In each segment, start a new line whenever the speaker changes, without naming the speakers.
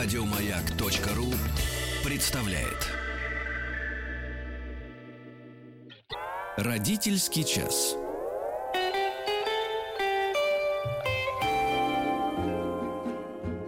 Радиомаяк.ру представляет Родительский час.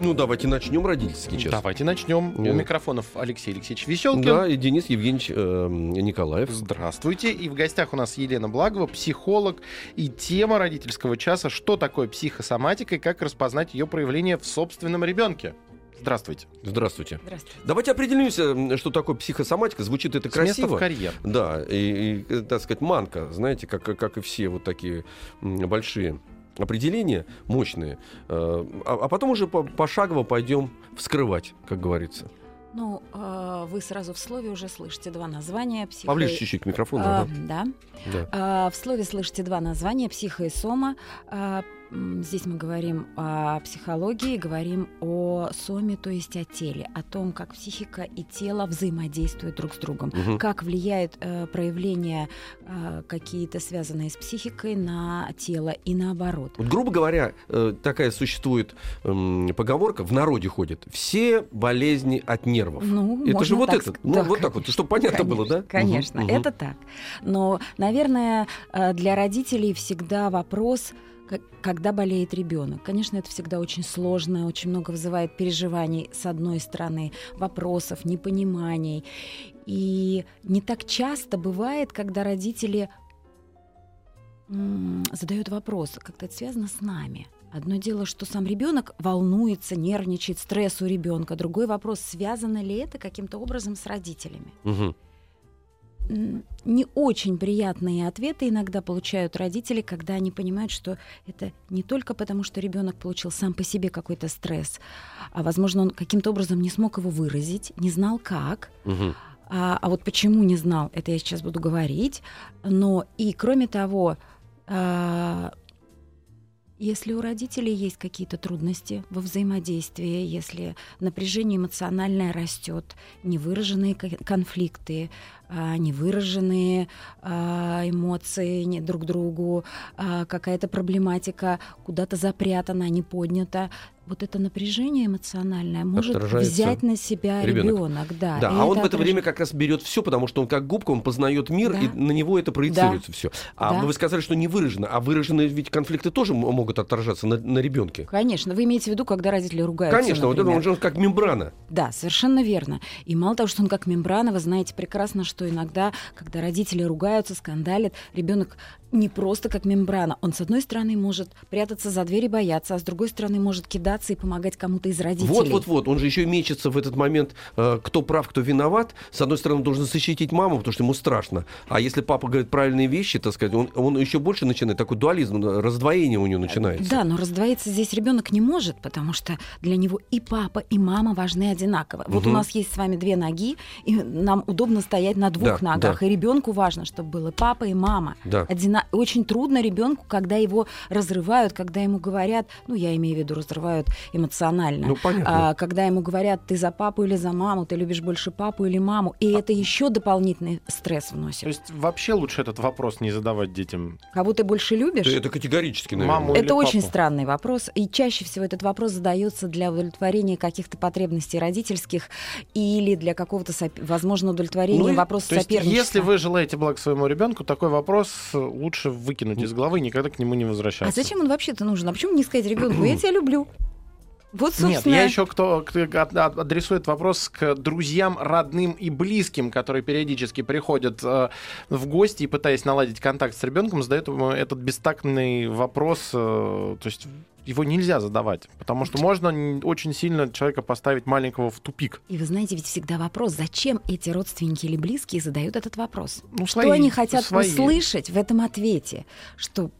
Ну, давайте начнем родительский час.
Давайте начнем. У микрофонов Алексей Алексеевич Веселкин.
Да, и Денис Евгеньевич э, Николаев.
Здравствуйте. И в гостях у нас Елена Благова, психолог. И тема родительского часа «Что такое психосоматика и как распознать ее проявление в собственном ребенке?» Здравствуйте.
Здравствуйте.
Здравствуйте.
Давайте определимся, что такое психосоматика. Звучит это
С места
красиво.
в карьер.
Да, и, и, э, так сказать, манка, знаете, как, как и все вот такие большие определения, мощные. Э, А, а потом уже по- пошагово пойдем вскрывать, как говорится.
Ну, э, вы сразу в слове уже слышите два названия. Психо...
Поближе чуть-чуть к микрофону.
А,
ага.
Да.
Да.
А, в слове слышите два названия психо и сома. А, м, здесь мы говорим о психологии, говорим о соме, то есть о теле, о том, как психика и тело взаимодействуют друг с другом.
Мгм.
Как влияют э, проявления э, какие-то связанные с психикой на тело и наоборот.
Вот, грубо говоря, э, такая существует м, поговорка, в народе ходит. Все болезни от нервов.
Ну,
это же вот это. Ну,
да,
вот так вот,
конечно.
чтобы понятно было, да?
Конечно,
мгм.
это так. Но, наверное, э, для родителей всегда вопрос, когда болеет ребенок. Конечно, это всегда очень сложно, очень много вызывает переживаний с одной стороны, вопросов, непониманий. И не так часто бывает, когда родители задают вопрос, как-то это связано с нами. Одно дело, что сам ребенок волнуется, нервничает, стресс у ребенка. Другой вопрос, связано ли это каким-то образом с родителями.
Мгм.
Не очень приятные ответы иногда получают родители, когда они понимают, что это не только потому, что ребенок получил сам по себе какой-то стресс, а возможно, он каким-то образом не смог его выразить, не знал как.
Мгм.
А, а вот почему не знал, это я сейчас буду говорить. Но и кроме того, а, если у родителей есть какие-то трудности во взаимодействии, если напряжение эмоциональное растет, невыраженные ко- конфликты, а, невыраженные а, эмоции друг другу, а, какая-то проблематика куда-то запрятана, не поднята, вот это напряжение эмоциональное может
Отражается
взять на себя
ребенок.
ребенок. Да,
Да, а он в это
отраж-
время как раз берет все, потому что он как губка, он познает мир,
Да.
и на него это проецируется все. А
Да.
вы сказали, что не выражено, а выраженные ведь конфликты тоже могут отражаться на, на ребенке.
Конечно, вы имеете в виду, когда родители ругаются.
Конечно, вот это
например.
он же как мембрана.
Да, совершенно верно. И мало того, что он как мембрана, вы знаете прекрасно, что иногда, когда родители ругаются, скандалят, ребенок не просто как мембрана. Он, с одной стороны, может прятаться за дверь и бояться, а с другой стороны, может кидаться и помогать кому-то из родителей.
Вот, вот, вот. Он же еще и мечется в этот момент, э, кто прав, кто виноват. С одной стороны, он должен защитить маму, потому что ему страшно. А если папа говорит правильные вещи, так сказать, он, он еще больше начинает, такой дуализм, раздвоение у него начинается.
Да, но раздвоиться здесь ребенок не может, потому что для него и папа, и мама важны одинаково. Вот у
Мгм.
нас есть с вами две ноги, и нам удобно стоять на двух
Да,
ногах.
да.
И ребенку важно, чтобы было папа и мама.
Да.
Одина- Очень трудно ребенку, когда его разрывают, когда ему говорят, ну я имею в виду разрывают эмоционально.
Ну, понятно.
А, когда ему говорят, ты за папу или за маму, ты любишь больше папу или маму, и это еще дополнительный стресс вносит.
То есть вообще лучше этот вопрос не задавать детям.
Кого ты больше любишь?
Это категорически, наверное.
Маму или
Это очень
папу?
странный вопрос, и чаще всего этот вопрос задается для удовлетворения каких-то потребностей родительских или для какого-то, сопе- возможно, удовлетворения
Ну
вопроса соперничества.
если вы желаете благ своему ребенку, такой вопрос э, лучше выкинуть из головы и никогда к нему не
А
возвращаться.
зачем он вообще-то нужен? А почему не сказать ребенку, я тебя люблю? Вот, собственно...
Нет, я еще кто, кто адресует вопрос к друзьям, родным и близким, которые периодически приходят э, в гости и пытаясь наладить контакт с ребенком, задают ему этот бестактный вопрос. э, то есть его нельзя задавать, потому что можно очень сильно человека поставить маленького в тупик.
И вы знаете, ведь всегда вопрос, зачем эти родственники или близкие задают этот вопрос?
Ну,
Что
свои-
они хотят
свои.
услышать в этом ответе? Что,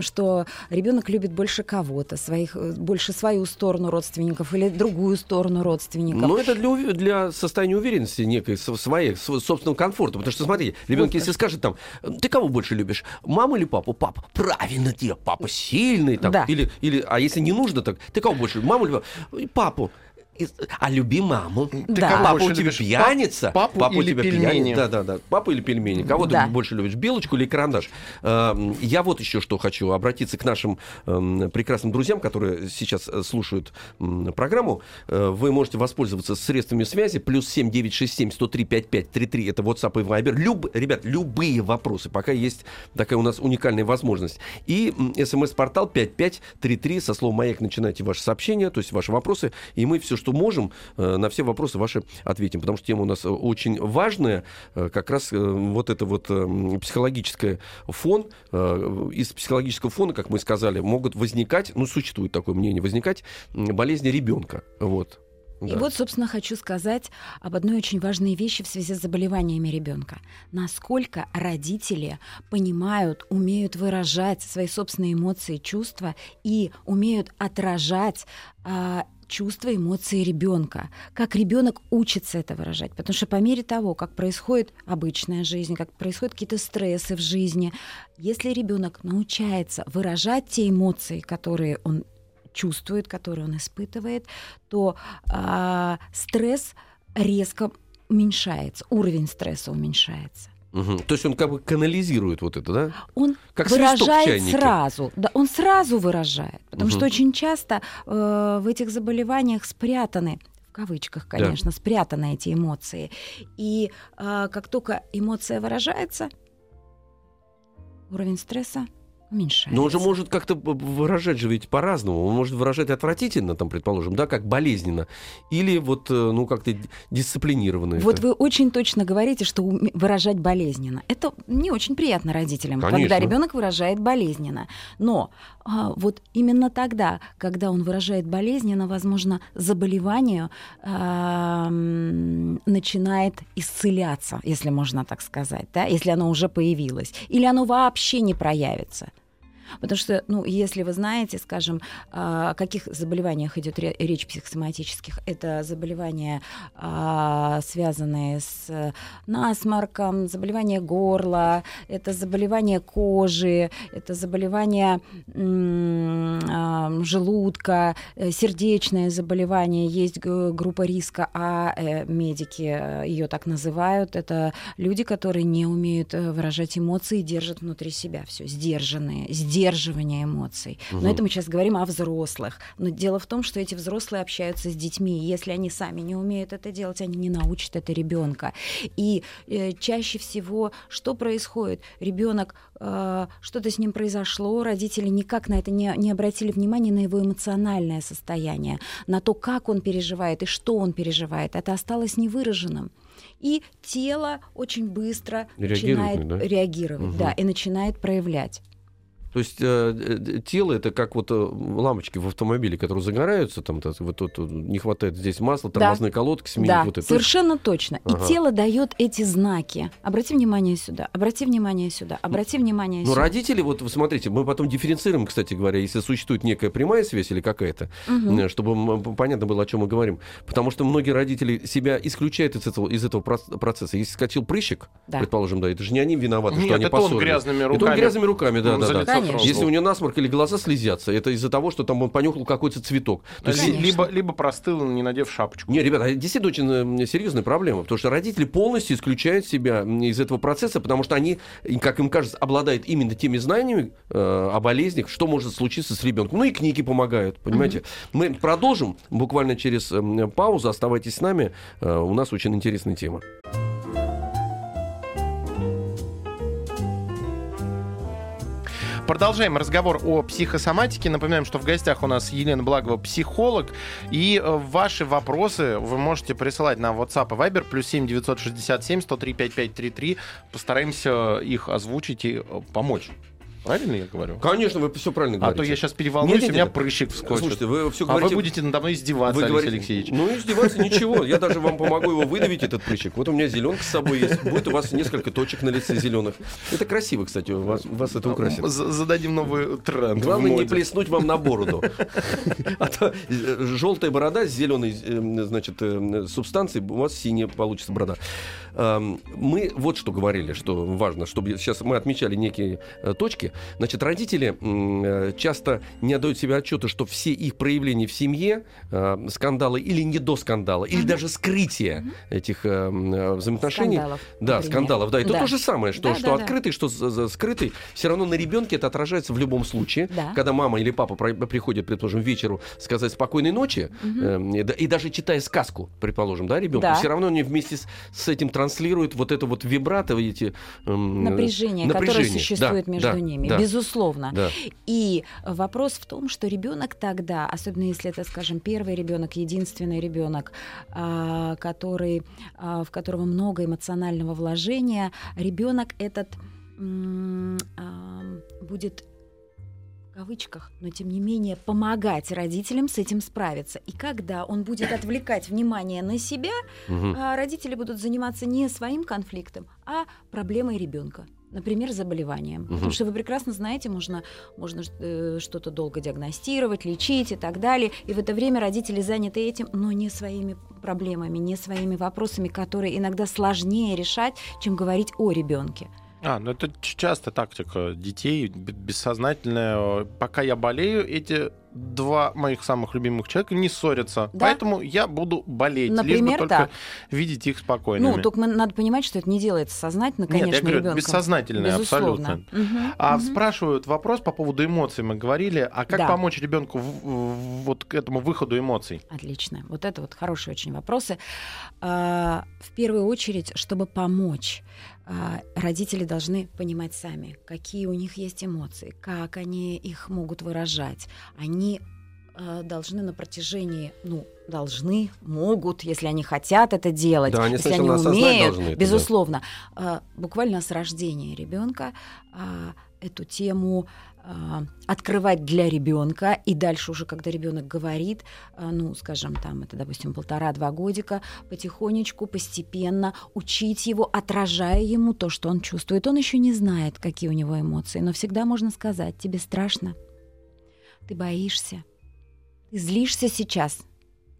что ребенок любит больше кого-то, своих, э, больше свою сторону родственников или другую сторону родственников.
Но это для, для состояния уверенности некой, св- своей, св- собственного комфорта. Потому что, смотрите, ребенок, если скажет там, ты кого больше любишь, маму или папу? Папа. Правильно тебе, папа сильный. Там,
Да.
или, или, а если не нужно, так ты кого больше, маму или папу? Папу. А люби маму.
Ты
Да.
Папа у тебя
любишь?
пьяница.
Пап- папу
у
или
тебя
пельмени?
Да, да, да. Папа или пельмени. Кого
Да.
ты больше любишь, белочку или карандаш? Эм, Я вот еще что хочу обратиться к нашим эм, прекрасным друзьям, которые сейчас э, слушают программу. Э, Вы можете воспользоваться средствами связи. Плюс 7 967 103 5533. Это WhatsApp и Viber. Люб... Ребят, любые вопросы. Пока есть такая у нас уникальная возможность. И смс-портал 5533. Со словом «Маяк» начинайте ваши сообщения, то есть ваши вопросы. И мы все, что можем, э, на все вопросы ваши ответим. Потому что тема у нас э, очень важная. Э, Как раз э, вот это вот э, психологическое фон. э, Из психологического фона, как мы сказали, могут возникать, ну, существует такое мнение, возникать болезни ребенка. Вот.
И
Да.
вот, собственно, хочу сказать об одной очень важной вещи в связи с заболеваниями ребенка. Насколько родители понимают, умеют выражать свои собственные эмоции, чувства и умеют отражать а, чувства, эмоции ребенка. Как ребенок учится это выражать. Потому что по мере того, как происходит обычная жизнь, как происходят какие-то стрессы в жизни, если ребенок научается выражать те эмоции, которые он чувствует, который он испытывает, то а, стресс резко уменьшается, уровень стресса уменьшается.
Мгм. То есть он как бы канализирует вот это, да?
Он
Как
выражает сразу, да, он сразу выражает, потому
Мгм.
что очень часто э, в этих заболеваниях спрятаны в кавычках, конечно, спрятаны эти эмоции. И э, как только эмоция выражается, уровень стресса уменьшается.
Но он же может как-то выражать же ведь по-разному. Он может выражать отвратительно, там, предположим, да, как болезненно. Или вот, э, ну, как-то дисциплинированно.
Вот
это.
вы очень точно говорите, что выражать болезненно. Это не очень приятно родителям, когда
Конечно.
ребенок выражает болезненно. Но а, вот именно тогда, когда он выражает болезненно, возможно, заболевание а, начинает исцеляться, если можно так сказать, да, если оно уже появилось, или оно вообще не проявится. Потому что, ну, если вы знаете, скажем, а, о каких заболеваниях идет ре- речь психосоматических, это заболевания, а, связанные с насморком, заболевания горла, это заболевания кожи, это заболевания а, желудка, э, сердечное заболевание, есть группа риска, а э, медики ее так называют. Это люди, которые не умеют э, выражать эмоции, держат внутри себя все, сдержанные, сдерживание эмоций. Но
Мгм.
это мы сейчас говорим о взрослых. Но дело в том, что эти взрослые общаются с детьми. и Если они сами не умеют это делать, они не научат это ребенка. И э, чаще всего что происходит? Ребенок, э, что-то с ним произошло, родители никак на это не, не обратили внимания на его эмоциональное состояние, на то, как он переживает и что он переживает. Это осталось невыраженным. И тело очень быстро
Реагирует,
начинает
да?
реагировать,
Мгм.
да, и начинает проявлять.
То есть э, тело это как вот э, лампочки в автомобиле, которые загораются, там так, вот тут не хватает здесь масла,
Да.
тормозные колодки сменить.
Да,
вот это.
совершенно точно.
Ага.
И тело дает эти знаки. Обрати внимание сюда, обрати внимание сюда, обрати внимание
Ну,
сюда.
родители, вот вы смотрите, мы потом дифференцируем, кстати говоря, если существует некая прямая связь или какая-то, э, чтобы понятно было, о чем мы говорим. Потому что многие родители себя исключают из этого, из этого проц- процесса. Если скачал прыщик,
Да.
предположим, да, это же не они виноваты, что
Нет,
они
это он
поссорились.
грязными
Это он
руками.
грязными руками, да,
ну,
да, да.
Конечно.
Если у него насморк или глаза слезятся, это из-за того, что там он понюхал какой-то цветок. То есть.
Либо, либо простыл, не надев шапочку.
не, ребята, это действительно очень э, серьезная проблема, потому что родители полностью исключают себя из этого процесса, потому что они, как им кажется, обладают именно теми знаниями э, о болезнях, что может случиться с ребенком. Ну и книги помогают, понимаете. Мы продолжим буквально через э, паузу. Оставайтесь с нами. Э, у нас очень интересная тема.
Продолжаем разговор о психосоматике. Напоминаем, что в гостях у нас Елена Благова, психолог. И э, ваши вопросы вы можете присылать на WhatsApp и Viber плюс 7 967 103 5533. Постараемся их озвучить и э, помочь. Правильно я говорю?
Конечно, вы все правильно
А
говорите.
то я сейчас переволнуюсь,
Нет, нет,
у меня прыщик вскочит.
Слушайте, вы все
а
говорите...
вы будете надо мной издеваться,
Вы
Алексей
говорите,
Алексеевич.
Ну, издеваться ничего. Я даже вам помогу его выдавить, этот прыщик. Вот у меня зеленка с собой есть. Будет у вас несколько точек на лице зеленых. Это красиво, кстати, у вас, вас это украсит.
Зададим новый тренд.
Главное не плеснуть вам на бороду. А то желтая борода с зеленой, значит, э, субстанцией, у вас синяя получится борода. Эм, Мы вот что говорили, что важно, чтобы сейчас мы отмечали некие э, точки. Значит, родители э, часто не отдают себе отчета, что все их проявления в семье, э, скандалы или не до скандала, или даже скрытие этих взаимоотношений.
Скандалов,
Да,
например.
скандалов, да. Это
Да.
то же самое, что,
Да,
что
да, да.
открытый, что з- з- скрытый. Все равно на ребенке это отражается в любом случае.
Да.
Когда мама или папа приходят, предположим, вечеру сказать спокойной ночи, э, и, да- даже читая сказку, предположим, да, ребенку,
Да.
все равно они вместе с, с этим транслируют вот это вот вибрато, эти эм,
Напряжение, которое
напряжение.
существует
Да,
между
да,
ними,
да,
безусловно.
да.
И вопрос в том, что ребенок тогда, особенно если это, скажем, первый ребенок, единственный ребенок, а, который, а, в которого много эмоционального вложения, ребенок этот а, будет кавычках, но тем не менее помогать родителям с этим справиться. И когда он будет отвлекать внимание на себя, а родители будут заниматься не своим конфликтом, а проблемой ребенка. Например, заболеванием. Потому
Мгм.
что вы прекрасно знаете, можно, можно э, что-то долго диагностировать, лечить и так далее. И в это время родители заняты этим, но не своими проблемами, не своими вопросами, которые иногда сложнее решать, чем говорить о ребенке.
А, ну это часто тактика детей, бессознательная. Пока я болею, эти два моих самых любимых человека не ссорятся.
Да.
Поэтому я буду болеть, лишь бы
Например,
только
так.
видеть их спокойными.
Ну, только надо понимать, что это не делается сознательно,
Нет, я
конечно,
говорю,
ребенком.
бессознательное
Безусловно.
абсолютно.
Мгм,
А
мгм.
спрашивают вопрос по поводу эмоций. Мы говорили, а как
Да.
помочь ребенку вот к этому выходу эмоций?
Отлично. Вот это вот хорошие очень вопросы. А, В первую очередь, чтобы помочь, а, родители должны понимать сами, какие у них есть эмоции, как они их могут выражать. Они а, должны на протяжении, ну, должны, могут, если они хотят это делать,
Да, они
если они умеют,
должны это, да.
безусловно, А, буквально с рождения ребенка эту тему открывать для ребенка и дальше уже, когда ребенок говорит, ну, скажем, там это, допустим, полтора-два годика, потихонечку, постепенно учить его, отражая ему то, что он чувствует. Он еще не знает, какие у него эмоции, но всегда можно сказать: тебе страшно, ты боишься, ты злишься сейчас.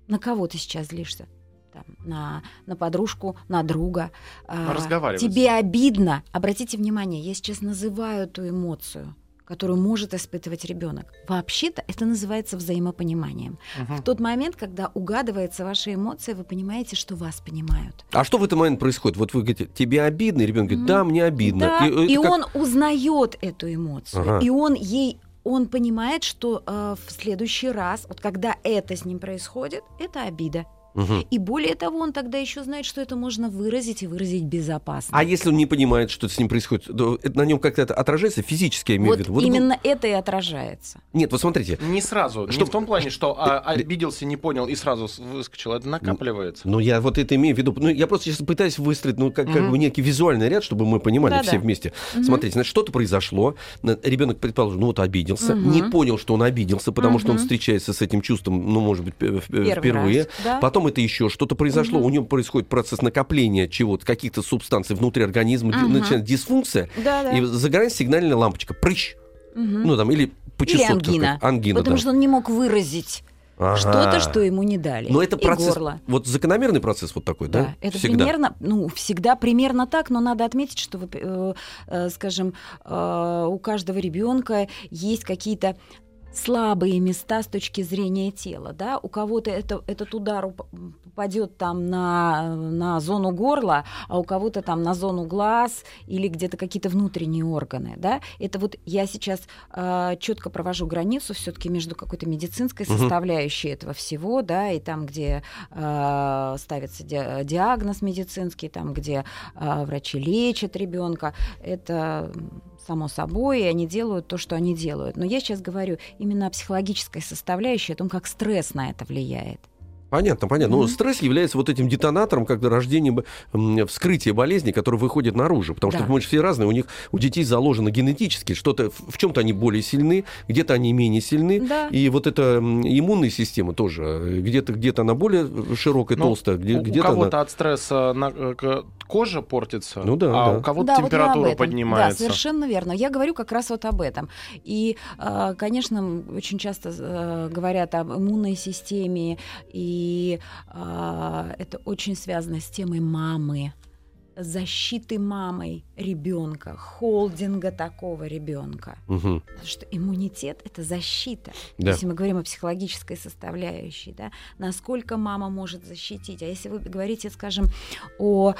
На кого ты сейчас злишься? Там, на, на подружку, на друга. А,
Разговаривать.
Тебе обидно. Обратите внимание, я сейчас называю эту эмоцию которую может испытывать ребенок. Вообще-то это называется взаимопониманием.
Мгм.
В тот момент, когда угадывается ваша эмоция, вы понимаете, что вас понимают.
А что в этот момент происходит? Вот вы говорите, тебе обидно, и ребенок говорит, да, мне обидно.
Да, и,
это как-
он узнает эту эмоцию,
Ага.
и он ей он понимает, что э, в следующий раз, вот когда это с ним происходит, это обида.
Мгм.
И более того, он тогда еще знает, что это можно выразить и выразить безопасно.
А если он не понимает, что с ним происходит, то это на нем как-то это отражается физически, я имею в
вот
виду? Вот
именно это и отражается.
Нет, вот смотрите,
Не сразу.
Что-
Не в том плане, что а, обиделся, не понял и сразу выскочил. Это накапливается.
Ну, я вот это имею в виду. Ну, я просто сейчас пытаюсь выстроить, ну, как, как
Мгм.
бы некий визуальный ряд, чтобы мы понимали
Да-да.
все вместе. Смотрите, значит, что-то произошло. Ребенок, предположим, ну вот обиделся,
Мгм.
не понял, что он обиделся, потому что он встречается с этим чувством, ну, может быть, в-
Первый
впервые.
раз, да.
Потом это еще что-то произошло,
Мгм.
у него происходит процесс накопления чего-то, каких-то субстанций внутри организма,
Мгм.
начинает дисфункция,
Да, да.
и загорается сигнальная лампочка. Прыщ.
Мгм.
Ну, там, или по
Или ангина.
Ангина,
Потому
да.
что он не мог выразить
Ага.
что-то, что ему не дали.
Но это
И
процесс,
горло.
вот закономерный процесс вот такой, да?
Да, это
Всегда.
примерно, ну, всегда примерно так, но надо отметить, что, э, э, скажем, э, у каждого ребенка есть какие-то слабые места с точки зрения тела, да, у кого-то это, этот удар попадет там на, на зону горла, а у кого-то там на зону глаз или где-то какие-то внутренние органы, да, это вот я сейчас четко провожу границу все-таки между какой-то медицинской
Мгм.
составляющей этого всего, да, и там, где э, ставится ди- диагноз медицинский, там, где э, врачи лечат ребенка, это само собой, и они делают то, что они делают. Но я сейчас говорю именно о психологической составляющей, о том, как стресс на это влияет.
Понятно, понятно. Но
Мгм.
стресс является вот этим детонатором, когда рождение, вскрытие болезни, которое выходит наружу. Потому что
Да.
мы же все разные. У них, у детей заложено генетически. Что-то, в чем-то они более сильны, где-то они менее сильны.
Да.
И вот эта иммунная система тоже. э, Где-то, где-то она более широкая,
Ну,
толстая, где,
у, у
где-то
кого-то
она...
от стресса на- э, кожа портится,
Ну да,
а
да.
у кого-то
Да, вот
температура
этом.
поднимается.
Да, совершенно верно. Я говорю как раз вот об этом. И, э, конечно, очень часто говорят об иммунной системе, и э, это очень связано с темой мамы. защиты мамой ребенка, холдинга такого ребенка.
Мгм.
Потому что иммунитет это защита.
Да.
Если мы говорим о психологической составляющей, да, насколько мама может защитить. А если вы говорите, скажем, о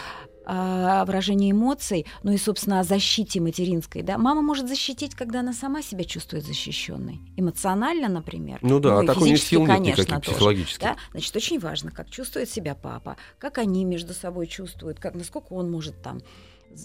а, выражении эмоций, ну и, собственно, о защите материнской, да, мама может защитить, когда она сама себя чувствует защищенной. Эмоционально, например.
Ну да, а
и
так у
физически,
сил нет
конечно,
никаких психологических.
Да? Значит, очень важно, как чувствует себя папа, как они между собой чувствуют, как, насколько он может там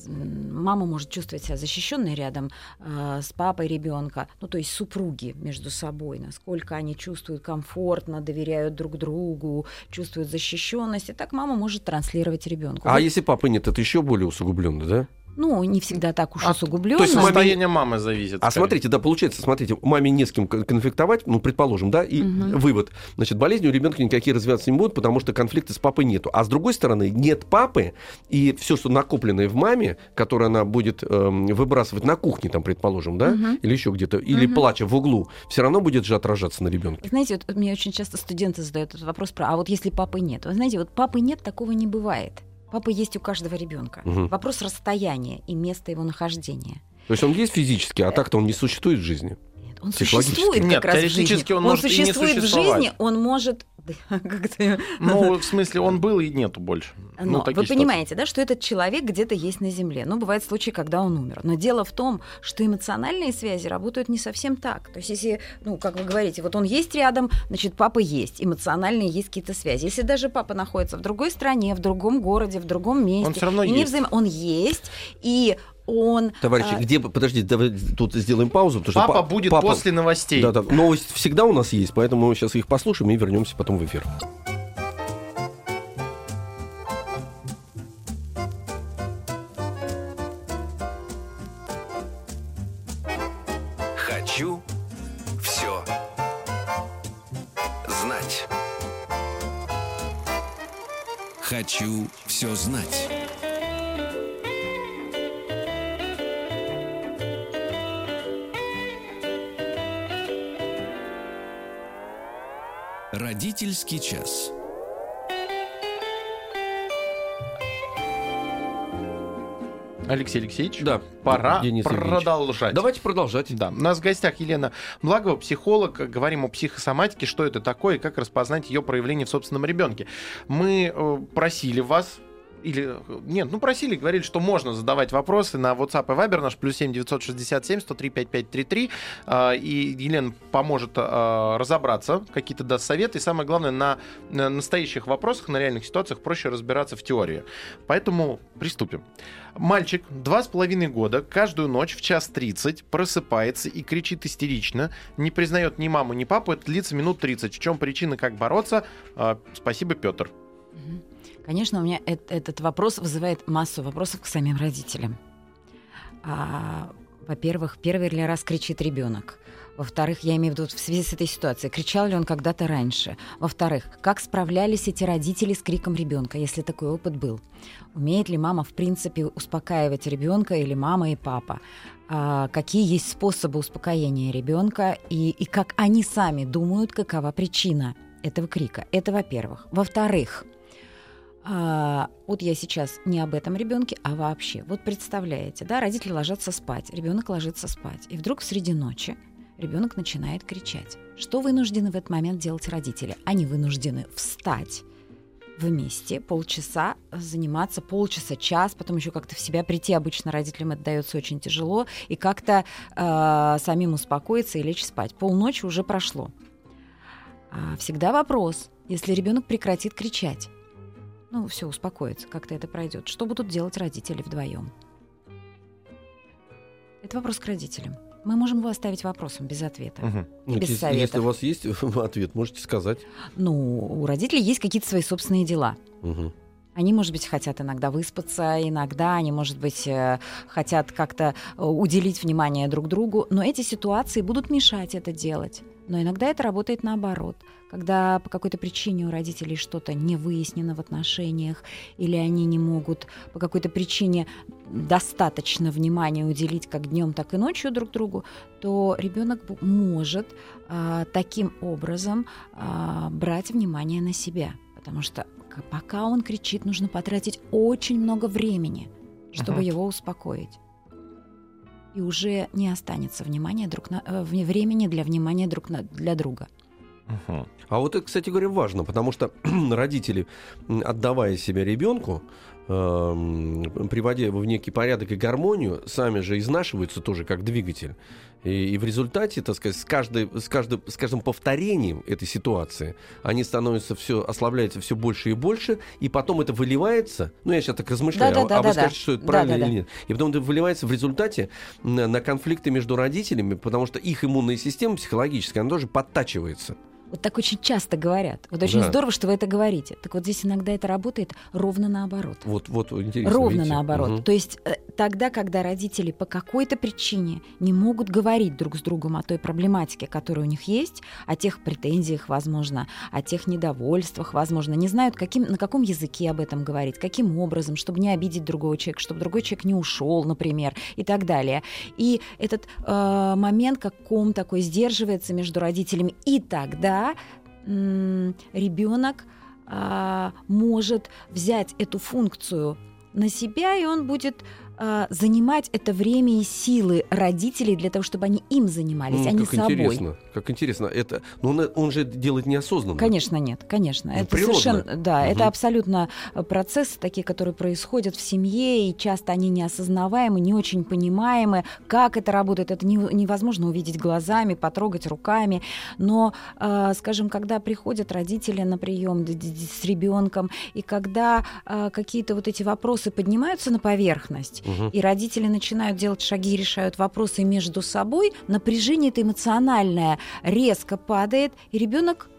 Мама может чувствовать себя защищенной рядом э, с папой ребенка, ну то есть супруги между собой, насколько они чувствуют комфортно, доверяют друг другу, чувствуют защищенность, и так мама может транслировать ребенку.
А если папы нет, это еще более усугубленно, да?
Ну, не всегда так уж
А,
усугубленно.
то есть
Состояние мамы зависит.
А
скорее.
смотрите, да, получается, смотрите, маме не с кем кон- конфликтовать, ну, предположим, да, и
Мгм.
вывод. Значит, болезни у ребенка никакие развиваться не будут, потому что конфликта с папой нету. А с другой стороны, нет папы, и все, что накопленное в маме, которое она будет эм, выбрасывать на кухне, там, предположим, да,
Мгм.
или еще где-то, или
Мгм.
плача в углу, все равно будет же отражаться на ребенке.
Знаете, вот мне очень часто студенты задают этот вопрос про, а вот если папы нет? Вы знаете, вот папы нет, такого не бывает. Папа есть у каждого ребенка.
Мгм.
Вопрос расстояния и места его нахождения.
То есть он есть физически, а так-то он не существует в жизни.
Нет, он существует
Нет,
как раз в жизни.
теоретически он может и не
существует в жизни, он может... как-то-
Ну, в смысле, он был и нету больше.
Но
ну,
вы
ситуации.
понимаете, да, что этот человек где-то есть на Земле. Ну, бывают случаи, когда он умер. Но дело в том, что эмоциональные связи работают не совсем так. То есть, если, ну, как вы говорите, вот он есть рядом, значит, папа есть. Эмоциональные есть какие-то связи. Если даже папа находится в другой стране, в другом городе, в другом месте,
Он всё равно
и не
есть.
взаим- он есть, и он...
Товарищи,
а,
где... Подождите, давай тут сделаем паузу. Потому что
Папа
па-
будет
папа-
после новостей.
Да, да. Новость всегда у нас есть, поэтому мы сейчас их послушаем и вернемся потом в эфир.
Хочу все знать. Хочу все знать. Родительский час.
Алексей Алексеевич,
Да,
пора
Денис Евгеньевич.
продолжать.
Давайте продолжать.
Да, у нас в гостях Елена Благова, психолог. Говорим о психосоматике, что это такое и как распознать ее проявление в собственном ребенке. Мы э, просили вас или э, нет, ну просили, говорили, что можно задавать вопросы на WhatsApp и Viber наш плюс 7 967 103 5533. э, И Елена поможет э, разобраться, какие-то даст советы. И самое главное, на, на настоящих вопросах, на реальных ситуациях проще разбираться в теории. Поэтому приступим. Мальчик, два с половиной года, каждую ночь в час 30 просыпается и кричит истерично, не признает ни маму, ни папу, это длится минут 30. В чем причина, как бороться? А, Спасибо, Петр.
Конечно, у меня эт- этот вопрос вызывает массу вопросов к самим родителям. А, во-первых, первый ли раз кричит ребенок. Во-вторых, я имею в виду в связи с этой ситуацией, кричал ли он когда-то раньше. Во-вторых, как справлялись эти родители с криком ребенка, если такой опыт был. Умеет ли мама, в принципе, успокаивать ребенка или мама и папа? А, какие есть способы успокоения ребенка и, и как они сами думают, какова причина этого крика. Это во-первых. Во-вторых, а, вот я сейчас не об этом ребенке, а вообще. Вот представляете, да, родители ложатся спать, ребенок ложится спать, и вдруг среди ночи ребенок начинает кричать. Что вынуждены в этот момент делать родители? Они вынуждены встать вместе, полчаса заниматься, полчаса, час, потом еще как-то в себя прийти. Обычно родителям это дается очень тяжело, и как-то э, самим успокоиться и лечь спать. Полночи уже прошло. А всегда вопрос, если ребенок прекратит кричать, ну, все, успокоится, как-то это пройдет. Что будут делать родители вдвоем? Это вопрос к родителям. Мы можем его оставить вопросом без ответа.
Ну,
без
если, если у вас есть ответ, можете сказать.
Ну, у родителей есть какие-то свои собственные дела.
Мгм.
Они, может быть, хотят иногда выспаться, иногда они, может быть, э, хотят как-то э, уделить внимание друг другу, но эти ситуации будут мешать это делать. Но иногда это работает наоборот. Когда по какой-то причине у родителей что-то не выяснено в отношениях, или они не могут по какой-то причине достаточно внимания уделить как днем, так и ночью друг другу, то ребенок может а, таким образом а, брать внимание на себя. Потому что. Пока он кричит, нужно потратить очень много времени, чтобы
Мгм.
его успокоить. И уже не останется внимания друг на, э, времени для внимания друг на, для друга.
Мгм.
А вот это, кстати говоря, важно, потому что родители, отдавая себя ребенку, эм, приводя его в некий порядок и гармонию, сами же изнашиваются тоже как двигатель. И, и в результате, так сказать, с, каждой, с, каждым, с каждым повторением этой ситуации они становятся все, ослабляются все больше и больше, и потом это выливается, ну я сейчас так размышляю,
Да-да-да,
а, а вы
да-да.
скажете, что это правильно
Да-да-да.
или нет. И потом это выливается в результате на, на конфликты между родителями, потому что их иммунная система психологическая, она тоже подтачивается.
Вот так очень часто говорят. Вот очень
Да.
здорово, что вы это говорите. Так вот здесь иногда это работает ровно наоборот.
Вот, вот интересно.
Ровно
видите?
наоборот.
Мгм.
То есть э, тогда, когда родители по какой-то причине не могут говорить друг с другом о той проблематике, которая у них есть, о тех претензиях, возможно, о тех недовольствах, возможно, не знают, каким, на каком языке об этом говорить, каким образом, чтобы не обидеть другого человека, чтобы другой человек не ушел, например, и так далее. И этот э, момент, как ком такой сдерживается между родителями, и тогда ребенок а, может взять эту функцию на себя, и он будет а, занимать это время и силы родителей для того, чтобы они им занимались,
М,
а не
как
собой.
интересно, как интересно. Это, но он, он же делает неосознанно.
Конечно, нет, конечно.
Ну,
это
природно.
совершенно, да,
Мгм.
это абсолютно э, процессы такие, которые происходят в семье, и часто они неосознаваемы, не очень понимаемы, как это работает. Это не- невозможно увидеть глазами, потрогать руками. Но, э, скажем, когда приходят родители на прием с ребенком, и когда э, какие-то вот эти вопросы поднимаются на поверхность,
Мгм.
и родители начинают делать шаги, решают вопросы между собой, напряжение это эмоциональное резко падает, и ребенок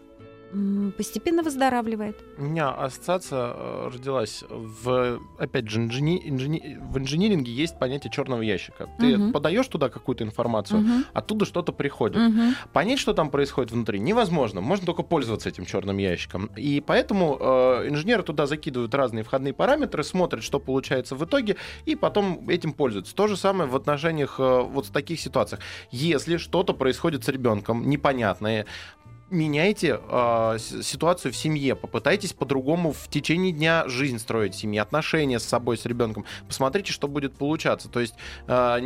постепенно выздоравливает.
У меня ассоциация э, родилась в, опять же, инжени- инжени- в инжиниринге есть понятие черного ящика. Ты
Мгм.
подаешь туда какую-то информацию,
Мгм.
оттуда что-то приходит.
Мгм.
Понять, что там происходит внутри, невозможно. Можно только пользоваться этим черным ящиком. И поэтому э, инженеры туда закидывают разные входные параметры, смотрят, что получается в итоге, и потом этим пользуются. То же самое в отношениях э, вот в таких ситуациях. Если что-то происходит с ребенком непонятное, меняйте э, ситуацию в семье, попытайтесь по-другому в течение дня жизнь строить в семье, отношения с собой, с ребенком. Посмотрите, что будет получаться. То есть, э,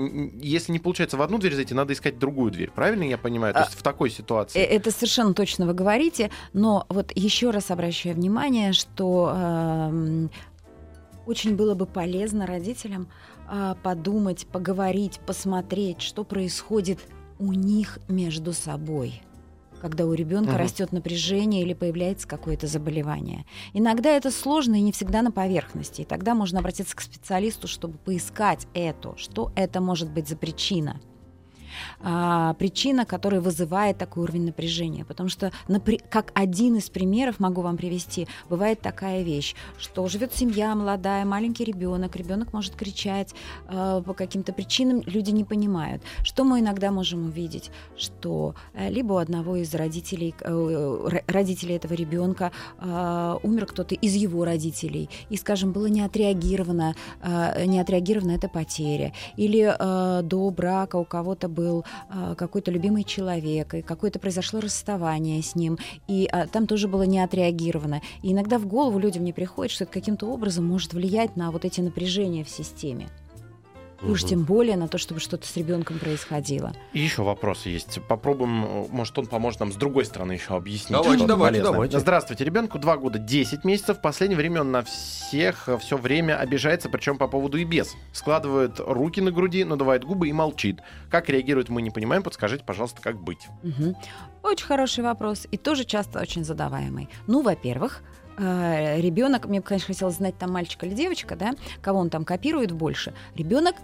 если не получается в одну дверь зайти, надо искать другую дверь. Правильно я понимаю? То
А,
есть в такой
Э,
ситуации.
Это совершенно точно вы говорите, но вот еще раз обращаю внимание, что эм, очень было бы полезно родителям а, подумать, поговорить, посмотреть, что происходит у них между собой когда у ребенка
Мгм.
растет напряжение или появляется какое-то заболевание. Иногда это сложно и не всегда на поверхности. И тогда можно обратиться к специалисту, чтобы поискать это, что это может быть за причина. А, причина, которая вызывает такой уровень напряжения. Потому что, напри- как один из примеров могу вам привести, бывает такая вещь, что живет семья молодая, маленький ребенок, ребенок может кричать э, по каким-то причинам, люди не понимают. Что мы иногда можем увидеть, что э, либо у одного из родителей, э, ро- родителей этого ребенка э, умер кто-то из его родителей, и, скажем, было не отреагировано, э, не отреагирована эта потеря, или э, до брака у кого-то был э, какой-то любимый человек, и какое-то произошло расставание с ним, и э, там тоже было не отреагировано. И иногда в голову людям не приходит, что это каким-то образом может влиять на вот эти напряжения в системе. И уж тем более на то, чтобы что-то с ребенком происходило.
И еще вопрос есть. Попробуем, э, может, он поможет нам с другой стороны еще объяснить.
Давайте, давайте,
полезное.
давайте.
Здравствуйте, ребенку 2 года 10 месяцев. В последнее время он на всех все время обижается, причем по поводу и без. Складывает руки на груди, надувает губы и молчит. Как реагирует, мы не понимаем. Подскажите, пожалуйста, как быть.
Мгм. Очень хороший вопрос и тоже часто очень задаваемый. Ну, во-первых, ребенок, мне конечно, хотелось знать, там мальчик или девочка, да, кого он там копирует больше. Ребенок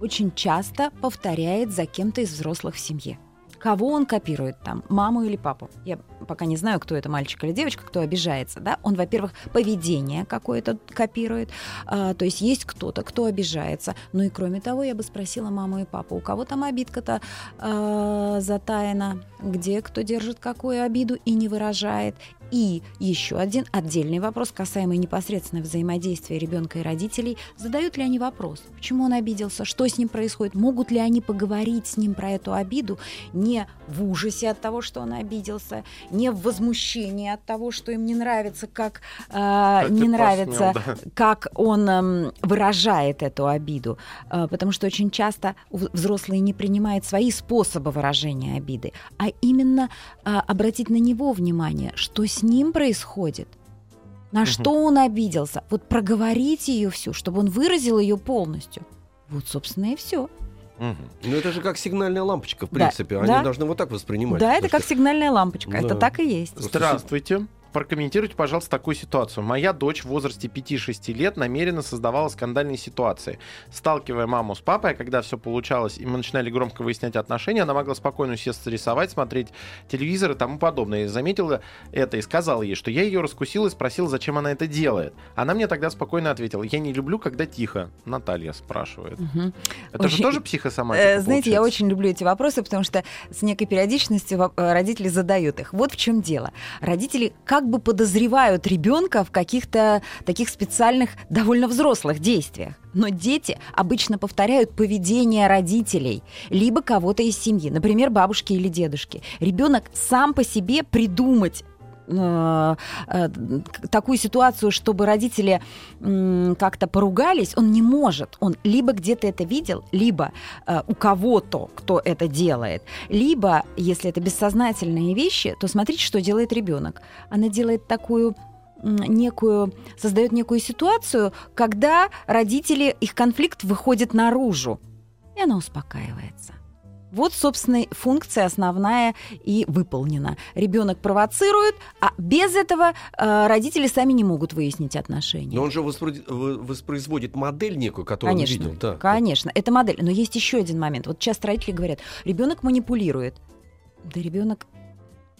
очень часто повторяет за кем-то из взрослых в семье. Кого он копирует там, маму или папу? Я пока не знаю, кто это, мальчик или девочка, кто обижается, да? Он, во-первых, поведение какое-то копирует, а, то есть есть кто-то, кто обижается. Ну и кроме того, я бы спросила маму и папу, у кого там обидка-то а, затаяна, где кто держит какую обиду и не выражает, И еще один отдельный вопрос, касаемый непосредственно взаимодействия ребенка и родителей. Задают ли они вопрос, почему он обиделся, что с ним происходит, могут ли они поговорить с ним про эту обиду не в ужасе от того, что он обиделся, не в возмущении от того, что им не нравится, как, э,
Как
не нравится,
посмел, да.
как он эм, выражает эту обиду. Э, потому что очень часто взрослые не принимают свои способы выражения обиды, а именно а, обратить на него внимание, что с ним происходит. На что он обиделся? Вот проговорить ее всю, чтобы он выразил ее полностью. Вот, собственно, и все.
Мгм.
Ну это же как сигнальная лампочка, в
Да,
принципе. Они
да.
должны вот так воспринимать.
Да, это
Потому
как сигнальная лампочка. Это
Да.
так и есть.
Здравствуйте. Прокомментируйте, пожалуйста, такую ситуацию. Моя дочь в возрасте 5-6 лет намеренно создавала скандальные ситуации. Сталкивая маму с папой, а когда все получалось, и мы начинали громко выяснять отношения, она могла спокойно усесться рисовать, смотреть телевизор и тому подобное. И заметила это и сказала ей, что я ее раскусил и спросил, зачем она это делает. Она мне тогда спокойно ответила, я не люблю, когда тихо. Наталья спрашивает.
Мгм.
Это же
Очень-
тоже психосоматика,
Э, Знаете, я
получается?
очень люблю эти вопросы, потому что с некой периодичностью э, родители задают их. Вот в чем дело. Родители как бы подозревают ребенка в каких-то таких специальных, довольно взрослых действиях. Но дети обычно повторяют поведение родителей, либо кого-то из семьи, например, бабушки или дедушки. Ребенок сам по себе придумать такую ситуацию, чтобы родители как-то поругались, он не может. Он либо где-то это видел, либо э, у кого-то, кто это делает, либо, если это бессознательные вещи, то смотрите, что делает ребенок. Она делает такую некую, создает некую ситуацию, когда родители, их конфликт выходит наружу, и она успокаивается. Вот, собственно, функция основная и выполнена. Ребенок провоцирует, а без этого э, родители сами не могут выяснить отношения.
Но он же вы- воспроизводит модель некую, которую
Конечно,
он видел. Да.
конечно, это модель. Но есть еще один момент. Вот часто родители говорят, ребенок манипулирует. Да ребенок,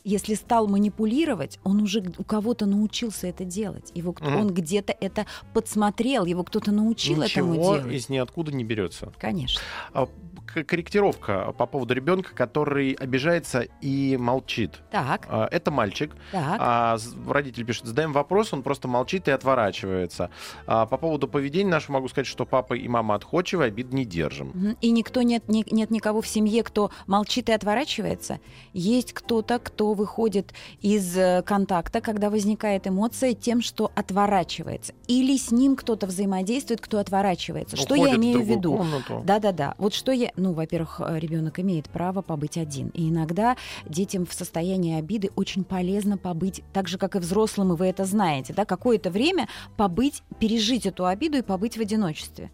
если стал манипулировать, он уже у кого-то научился это делать. Его кто-
Мгм.
он где-то это подсмотрел, его кто-то научил этому
Ничего
делать.
из ниоткуда не берется.
Конечно.
А, корректировка по поводу ребенка, который обижается и молчит.
Так,
А, Это мальчик.
так.
А, родитель пишет, задаем вопрос, он просто молчит и отворачивается. А, По поводу поведения нашего могу сказать, что папа и мама отходчивы, обид не держим.
И никто нет, нет никого в семье, кто молчит и отворачивается. Есть кто-то, кто выходит из э, контакта, когда возникает эмоция, тем, что отворачивается. Или с ним кто-то взаимодействует, кто отворачивается. Что я
Уходит в
имею в виду? Да-да-да. Вот что я... Ну, во-первых, ребенок имеет право побыть один. И иногда детям в состоянии обиды очень полезно побыть, так же, как и взрослым, и вы это знаете, да, какое-то время побыть, пережить эту обиду и побыть в одиночестве.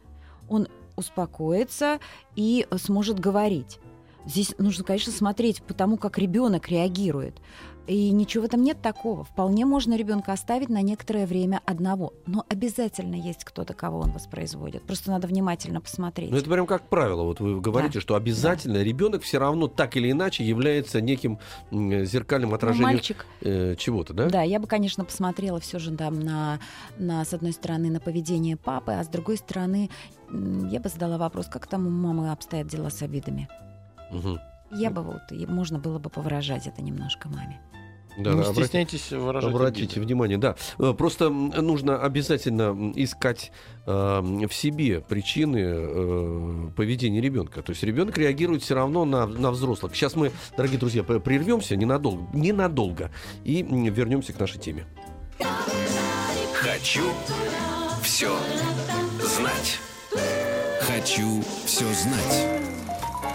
Он успокоится и э, сможет говорить. Здесь нужно, конечно, смотреть по тому, как ребенок реагирует. И ничего этом нет такого. Вполне можно ребенка оставить на некоторое время одного. Но обязательно есть кто-то, кого он воспроизводит. Просто надо внимательно посмотреть.
Ну, это прям как правило. Вот вы говорите,
Да.
что обязательно ребенок все равно так или иначе является неким зеркальным
Ну,
отражением
мальчик,
э, чего-то, да?
да, я бы, конечно, посмотрела все же там на, на, с одной стороны, на поведение папы, а с другой стороны, я бы задала вопрос, как там у мамы обстоят дела с обидами.
Мгм.
Я бы вот, можно было бы повыражать это немножко маме.
Да,
не
да, обрати-
стесняйтесь выражать
Обратите
обиды.
внимание, да. Э, Просто нужно обязательно искать э, в себе причины э, поведения ребенка. То есть ребенок реагирует все равно на, на взрослых. Сейчас мы, дорогие друзья, прервемся ненадолго, ненадолго и вернемся к нашей теме.
Хочу все знать. Хочу все знать.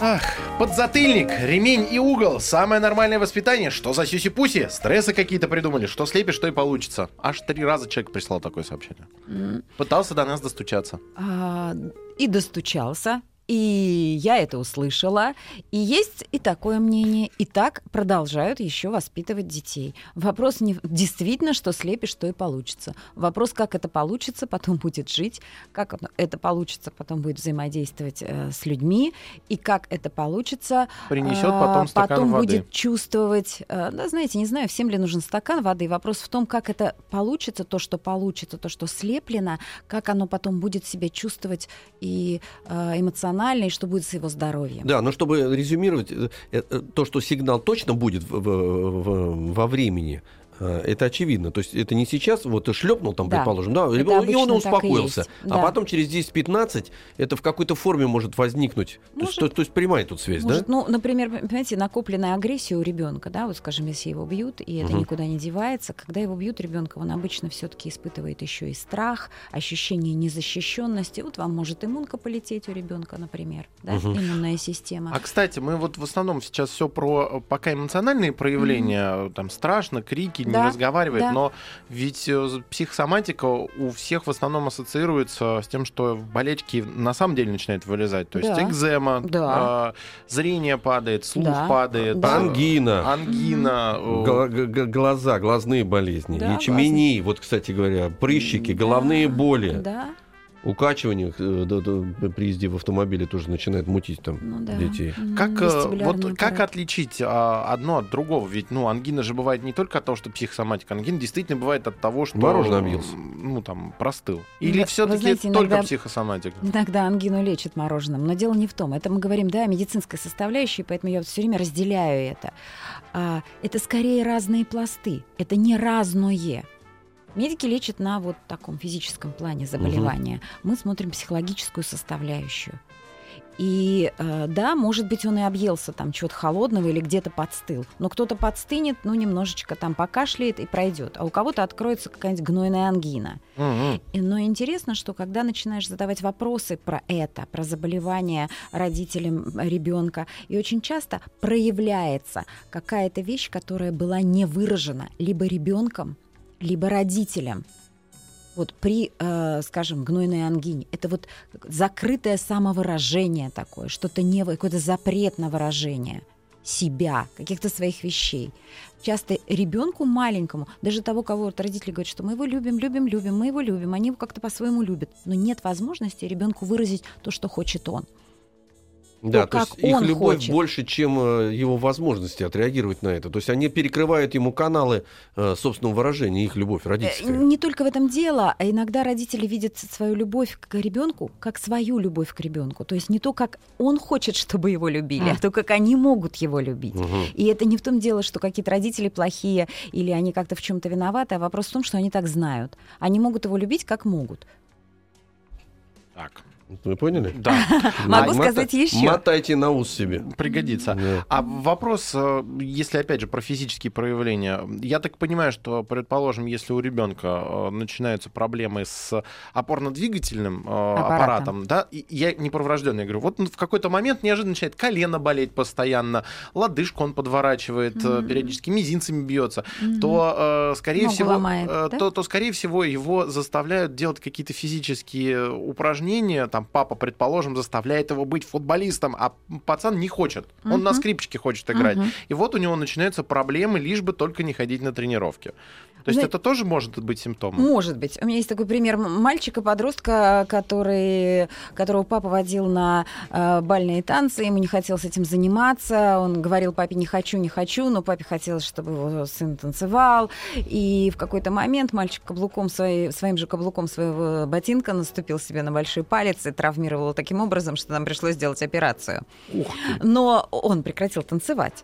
Ах, подзатыльник, ремень и угол. Самое нормальное воспитание. Что за сюси-пуси? Стрессы какие-то придумали. Что слепишь, что и получится. Аж три раза человек прислал такое сообщение. Пытался до нас достучаться.
а, и достучался, и я это услышала. И есть и такое мнение. И так продолжают еще воспитывать детей. Вопрос не действительно, что слепишь, что и получится. Вопрос, как это получится, потом будет жить, как это получится, потом будет взаимодействовать э, с людьми, и как это получится,
Принесет
а,
потом стакан
потом
воды.
будет чувствовать. э, Да, знаете, не знаю, всем ли нужен стакан воды. Вопрос в том, как это получится, то, что получится, то, что слеплено, как оно потом будет себя чувствовать и э, эмоционально, и что будет с его здоровьем.
Да, но чтобы резюмировать, э, э, то, что сигнал точно будет в- в- в- во времени, Это очевидно. То есть это не сейчас, вот ты шлепнул там,
Да.
предположим, да,
Это
и он- и
и
успокоился.
есть.
А
Да.
потом через 10-15 это в какой-то форме может возникнуть. То есть,
Может.
то, то есть прямая тут связь,
Может,
да?
ну, например, понимаете, накопленная агрессия у ребенка, да, вот, скажем, если его бьют, и это
Мгм.
никуда не девается, когда его бьют ребенка, он обычно все-таки испытывает еще и страх, ощущение незащищенности. Вот вам может иммунка полететь у ребенка, например, да,
Мгм.
иммунная система.
А кстати, мы вот в основном сейчас все про э, пока эмоциональные проявления, э, там страшно, крики, не
Да,
разговаривает,
да.
но ведь э, психосоматика у всех в основном ассоциируется с тем, что болячки на самом деле начинают вылезать. То есть
Да.
экзема,
Да.
э, зрение падает, слух
Да.
падает,
Да.
Ангина.
ангина.
Гла- глаза, глазные болезни,
Да,
ячмени, вот, кстати говоря, прыщики,
Да,
головные боли,
Да,
укачивание э, при езде в автомобиле тоже начинает мутить там
ну да.
детей.
Как, э, вот, как отличить а, одно от другого? Ведь ну, ангина же бывает не только от того, что психосоматика. Ангина действительно бывает от того, что...
Мороженое объелся.
Ну, там, простыл. Или все-таки только
иногда-
психосоматика?
Иногда ангину лечат мороженым, но дело не в том. Это мы говорим, да, о медицинской составляющей, поэтому я все время разделяю это. А, это скорее разные пласты, это не разное. Медики лечат на вот таком физическом плане заболевания. Мы смотрим психологическую составляющую. И э, да, может быть, он и объелся там чего-то холодного или где-то подстыл. Но кто-то подстынет, ну, немножечко там покашляет и пройдет. А у кого-то откроется какая-нибудь гнойная ангина.
Мгм.
И- Но интересно, что когда начинаешь задавать вопросы про это, про заболевание родителям ребенка, и очень часто проявляется какая-то вещь, которая была не выражена либо ребенком, либо родителям. Вот при, э, скажем, гнойной ангине это вот закрытое самовыражение такое, что-то не какой-то запрет на выражение себя, каких-то своих вещей. Часто ребенку маленькому, даже того, кого вот родители говорят, что мы его любим, любим, любим, мы его любим, они его как-то по-своему любят, но нет возможности ребенку выразить то, что хочет он.
Да,
то,
то есть их
он
любовь
хочет.
больше, чем э, его возможности отреагировать на это. То есть они перекрывают ему каналы э, собственного выражения, их любовь
Э,
родительская.
Не только в этом дело, а иногда родители видят свою любовь к ребенку как свою любовь к ребенку. То есть не то, как он хочет, чтобы его любили, а то, как они могут его любить.
Мгм.
И это не в том дело, что какие-то родители плохие или они как-то в чем-то виноваты, а вопрос в том, что они так знают. Они могут его любить, как могут.
Так,
Вы поняли?
да.
Могу сказать еще.
Мотайте на ус себе.
Пригодится. А вопрос, э, если опять же про физические проявления, я так понимаю, что, предположим, если у ребенка э, начинаются проблемы с опорно-двигательным э, аппаратом, да, я не про врожденное говорю, вот в какой-то момент неожиданно начинает колено болеть постоянно, лодыжку он подворачивает, периодически мизинцами бьется, то, скорее всего, то, скорее всего, его заставляют делать какие-то физические упражнения, там, папа, предположим, заставляет его быть футболистом, а пацан не хочет, он на
Мгм.
скрипочке хочет играть.
Мгм.
И вот у него начинаются проблемы, лишь бы только не ходить на тренировки. То есть
Знаете-
это тоже может быть симптомом?
Может быть. У меня есть такой пример мальчика-подростка, который, которого папа водил на э, бальные танцы, ему не хотелось этим заниматься, он говорил папе «не хочу, не хочу», но папе хотелось, чтобы его сын танцевал, и в какой-то момент мальчик каблуком своей, своим же каблуком своего ботинка наступил себе на большой палец и травмировал его таким образом, что нам пришлось сделать операцию.
Ух ты.
Но он прекратил танцевать.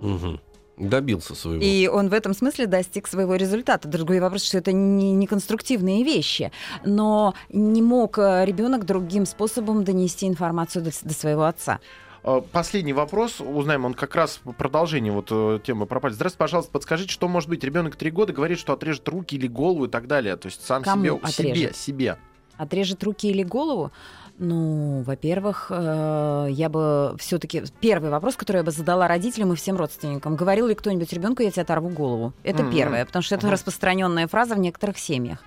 Мгм. Добился своего.
И он в этом смысле достиг своего результата. Другой вопрос, что это не, не конструктивные вещи. Но не мог ребенок другим способом донести информацию до, до своего отца.
Э, Последний вопрос, узнаем, он как раз в продолжении вот э, темы про палец. Здравствуйте, пожалуйста, подскажите, что может быть? Ребенок три года говорит, что отрежет руки или голову и так далее. То есть сам
Кому
себе, себе,
отрежет?
себе.
Отрежет руки или голову? Ну, во-первых, э, я бы все-таки первый вопрос, который я бы задала родителям и всем родственникам: говорил ли кто-нибудь ребенку, я тебе оторву голову? Это
Мгм.
первое, потому что это
Ага.
распространенная фраза в некоторых семьях.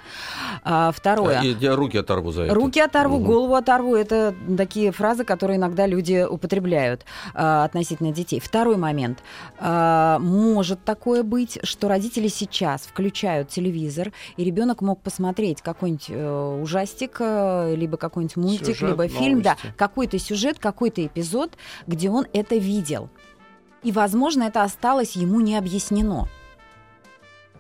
А, второе.
Я руки оторву за это.
Руки оторву,
Мгм.
голову оторву. Это такие фразы, которые иногда люди употребляют а, относительно детей. Второй момент. А, может такое быть, что родители сейчас включают телевизор, и ребенок мог посмотреть какой-нибудь э, ужастик, э, либо какой-нибудь мультик,
Сюжет,
либо фильм, да, какой-то сюжет, какой-то эпизод, где он это видел. И, возможно, это осталось ему не объяснено.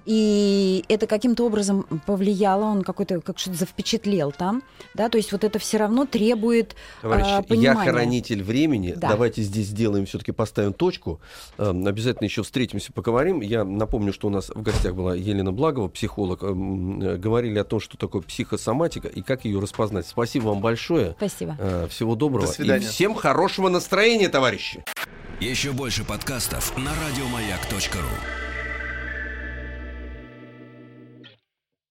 И это каким-то образом повлияло, он какой-то как что-то завпечатлел там, да, то есть вот это все равно требует
Товарищи,
а,
я
понимания.
хранитель времени.
Да.
Давайте здесь сделаем, все-таки поставим точку. Эм, Обязательно еще встретимся, поговорим. Я напомню, что у нас в гостях была Елена Благова, психолог. Эм, э, Говорили о том, что такое психосоматика и как ее распознать. Спасибо вам большое.
Спасибо.
Э, Всего доброго.
До свидания.
И всем хорошего настроения, товарищи.
Еще больше подкастов на радиомаяк.ру.